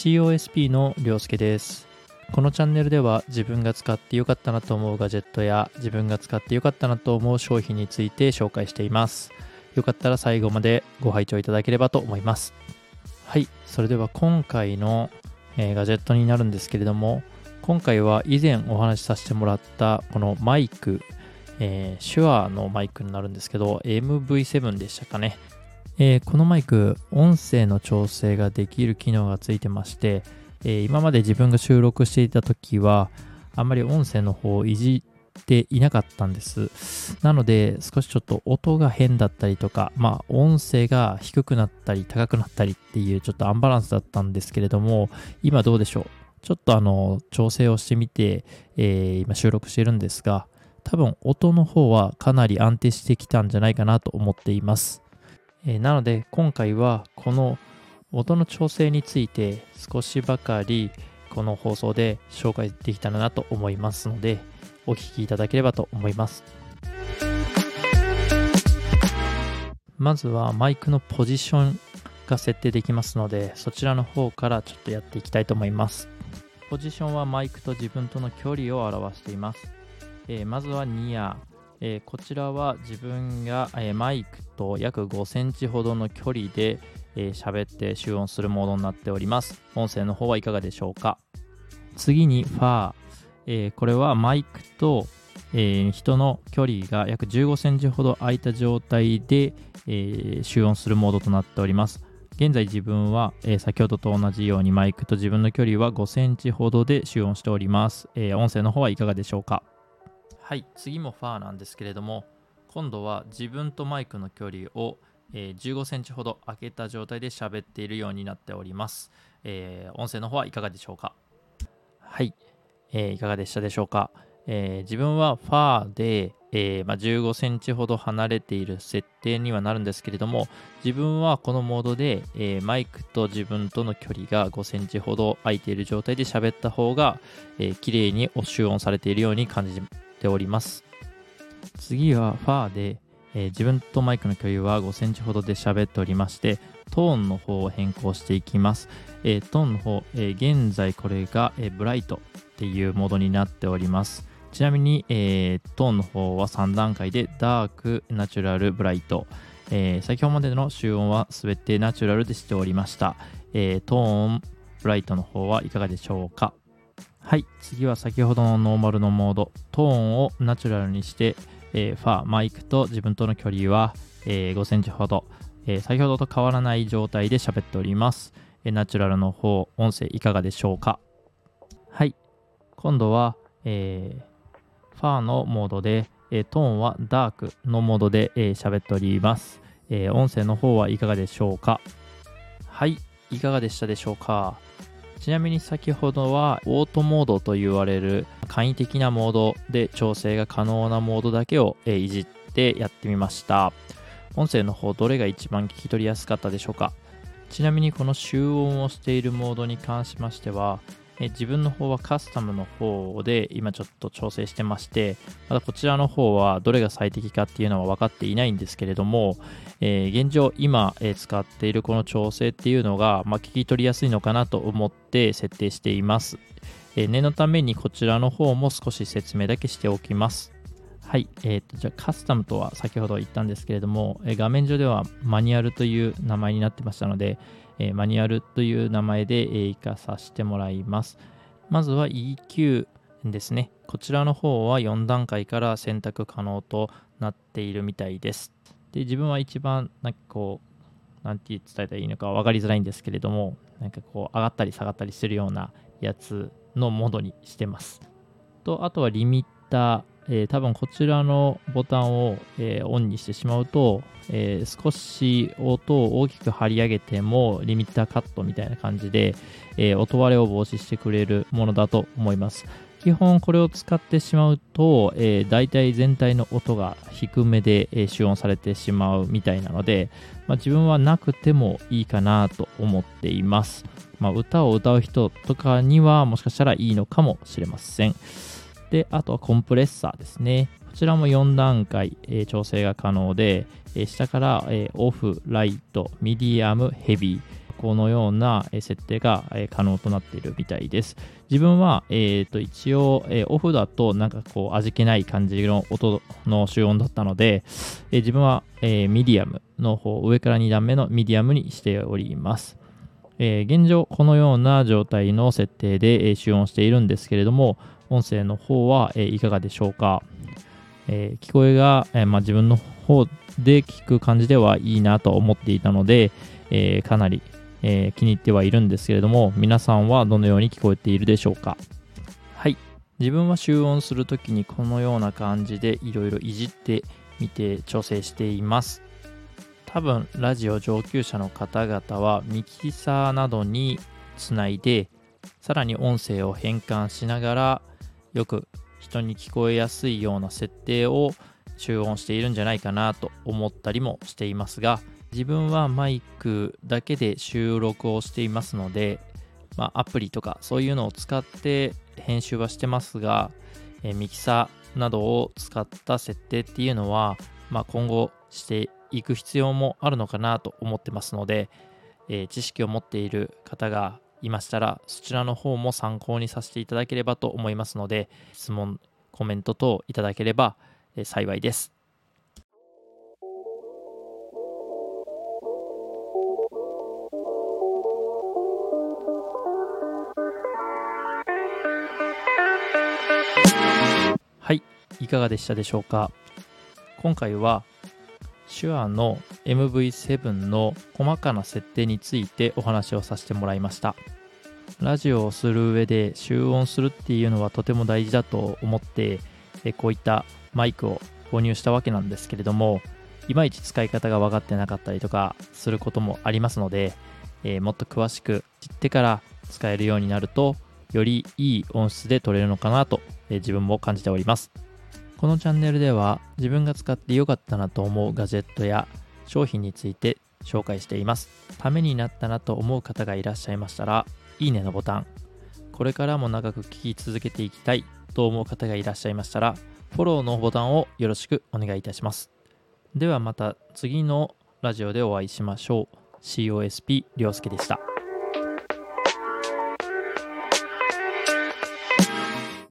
COSP のりょうすけです。このチャンネルでは自分が使ってよかったなと思うガジェットや自分が使ってよかったなと思う商品について紹介しています。よかったら最後までご拝聴いただければと思います。はいそれでは今回の、えー、ガジェットになるんですけれども今回は以前お話しさせてもらったこのマイクえー、手話のマイクになるんですけど、MV7 でしたかね。えー、このマイク、音声の調整ができる機能がついてまして、えー、今まで自分が収録していた時は、あんまり音声の方をいじっていなかったんです。なので、少しちょっと音が変だったりとか、まあ、音声が低くなったり高くなったりっていうちょっとアンバランスだったんですけれども、今どうでしょう？ちょっとあの、調整をしてみて、えー、今収録してるんですが、多分音の方はかなり安定してきたんじゃないかなと思っています。えー、なので今回はこの音の調整について少しばかりこの放送で紹介できたらなと思いますのでお聞きいただければと思います。まずはマイクのポジションが設定できますのでそちらの方からちょっとやっていきたいと思います。ポジションはマイクと自分との距離を表しています、えー、まずはニア。えー、こちらは自分が、えー、マイクと約5センチほどの距離で喋、えー、って集音するモードになっております。音声の方はいかがでしょうか？次にファー、えー、これはマイクと、えー、人の距離が約15センチほど空いた状態で、え、集音するモードとなっております。現在自分は、え、先ほどと同じようにマイクと自分の距離は5センチほどで集音しております。え、音声の方はいかがでしょうか？はい次もファーなんですけれども今度は自分とマイクの距離を、えー、15センチほど空けた状態で喋っているようになっております、えー、音声の方はいかがでしょうか？はい、えー、いかがでしたでしょうか、えー、自分はファーで、えーまあ、15センチほど離れている設定にはなるんですけれども自分はこのモードで、えー、マイクと自分との距離が5センチほど空いている状態で喋った方が、えー、綺麗に集音されているように感じております。次はファーで、えー、自分とマイクの距離は5センチほどで喋っておりまして、トーンの方を変更していきます。えー、トーンの方、えー、現在これが、えブライトっていうモードになっております。ちなみに、えトーンの方は3段階でダーク、ナチュラル、ブライト。え先ほどまでの集音は全てナチュラルでしておりました。えトーン、ブライトの方はいかがでしょうか？はい、次は先ほどのノーマルのモード、トーンをナチュラルにして、えー、ファー、マイクと自分との距離は、えー、5センチほど、えー、先ほどと変わらない状態で喋っております。えナチュラルの方、音声いかがでしょうか？はい、今度は、えファーのモードで、えトーンはダークのモードで喋、えー、っております、え音声の方はいかがでしょうか？はい、いかがでしたでしょうか？ちなみに先ほどはオートモードと言われる簡易的なモードで調整が可能なモードだけをいじってやってみました。音声の方どれが一番聞き取りやすかったでしょうか？ちなみにこの集音をしているモードに関しましてはえ自分の方はカスタムの方で今ちょっと調整してまして、まだこちらの方はどれが最適かっていうのは分かっていないんですけれども、えー、現状今、え、使っているこの調整っていうのが、まあ、聞き取りやすいのかなと思って設定しています。え、念のためにこちらの方も少し説明だけしておきます。はい、えーと、じゃあカスタムとは先ほど言ったんですけれども、え、画面上ではマニュアルという名前になってましたので、えマニュアルという名前で、え活かさせてもらいます。まずは EQ ですね。こちらの方は4段階から選択可能となっているみたいです。で、自分は一番、なんかこう、なんて伝えたらいいのか分かりづらいんですけれども、なんかこう、上がったり下がったりするようなやつのモードにしてます。と、あとはリミッター。えー、多分こちらのボタンを、えー、オンにしてしまうと、えー、少し音を大きく張り上げてもリミッターカットみたいな感じで、え音割れを防止してくれるものだと思います。基本これを使ってしまうと、えー、大体全体の音が低めで、え、集音されてしまうみたいなので、まあ、自分はなくてもいいかなと思っています。まあ、歌を歌う人とかにはもしかしたらいいのかもしれません。で、あとはコンプレッサーですね。こちらも4段階、え、調整が可能で、え、下から、え、オフ、ライト、ミディアム、ヘビー。このような設定が可能となっているみたいです。自分は、えー、と一応、えオフだとなんかこう味気ない感じの音の集音だったので、え自分は、えミディアムの方、上から2段目のミディアムにしております。え現状、このような状態の設定で、え集音しているんですけれども、音声の方は、えいかがでしょうか？え聞こえが、えまあ、自分の方で聞く感じではいいなと思っていたので、えかなりえー、気に入ってはいるんですけれども、皆さんはどのように聞こえているでしょうか？はい。自分は集音するときにこのような感じでいろいろいじってみて調整しています。多分、ラジオ上級者の方々はミキサーなどにつないで、さらに音声を変換しながら、よく人に聞こえやすいような設定を集音しているんじゃないかなと思ったりもしていますが、自分はマイクだけで収録をしていますので、まあ、アプリとかそういうのを使って編集はしてますが、えミキサーなどを使った設定っていうのは、まあ、今後していく必要もあるのかなと思ってますので、えー、知識を持っている方がいましたらそちらの方も参考にさせていただければと思います。ので質問コメント等いただければ、え幸いです。はいいかがでしたでしょうか今回は手話の MV7 の細かな設定についてお話をさせてもらいました。ラジオをする上で集音するっていうのはとても大事だと思ってこういったマイクを購入したわけなんですけれどもいまいち使い方が分かってなかったりとかすることもありますので、えー、もっと詳しく知ってから使えるようになるとよりいい音質で撮れるのかなと、えー、自分も感じております。このチャンネルでは自分が使って良かったなと思うガジェットや商品について紹介しています。ためになったなと思う方がいらっしゃいましたら、いいねのボタン、これからも長く聞き続けていきたいと思う方がいらっしゃいましたら、フォローのボタンをよろしくお願いいたします。ではまた次のラジオでお会いしましょう。COSP りょうすけでした。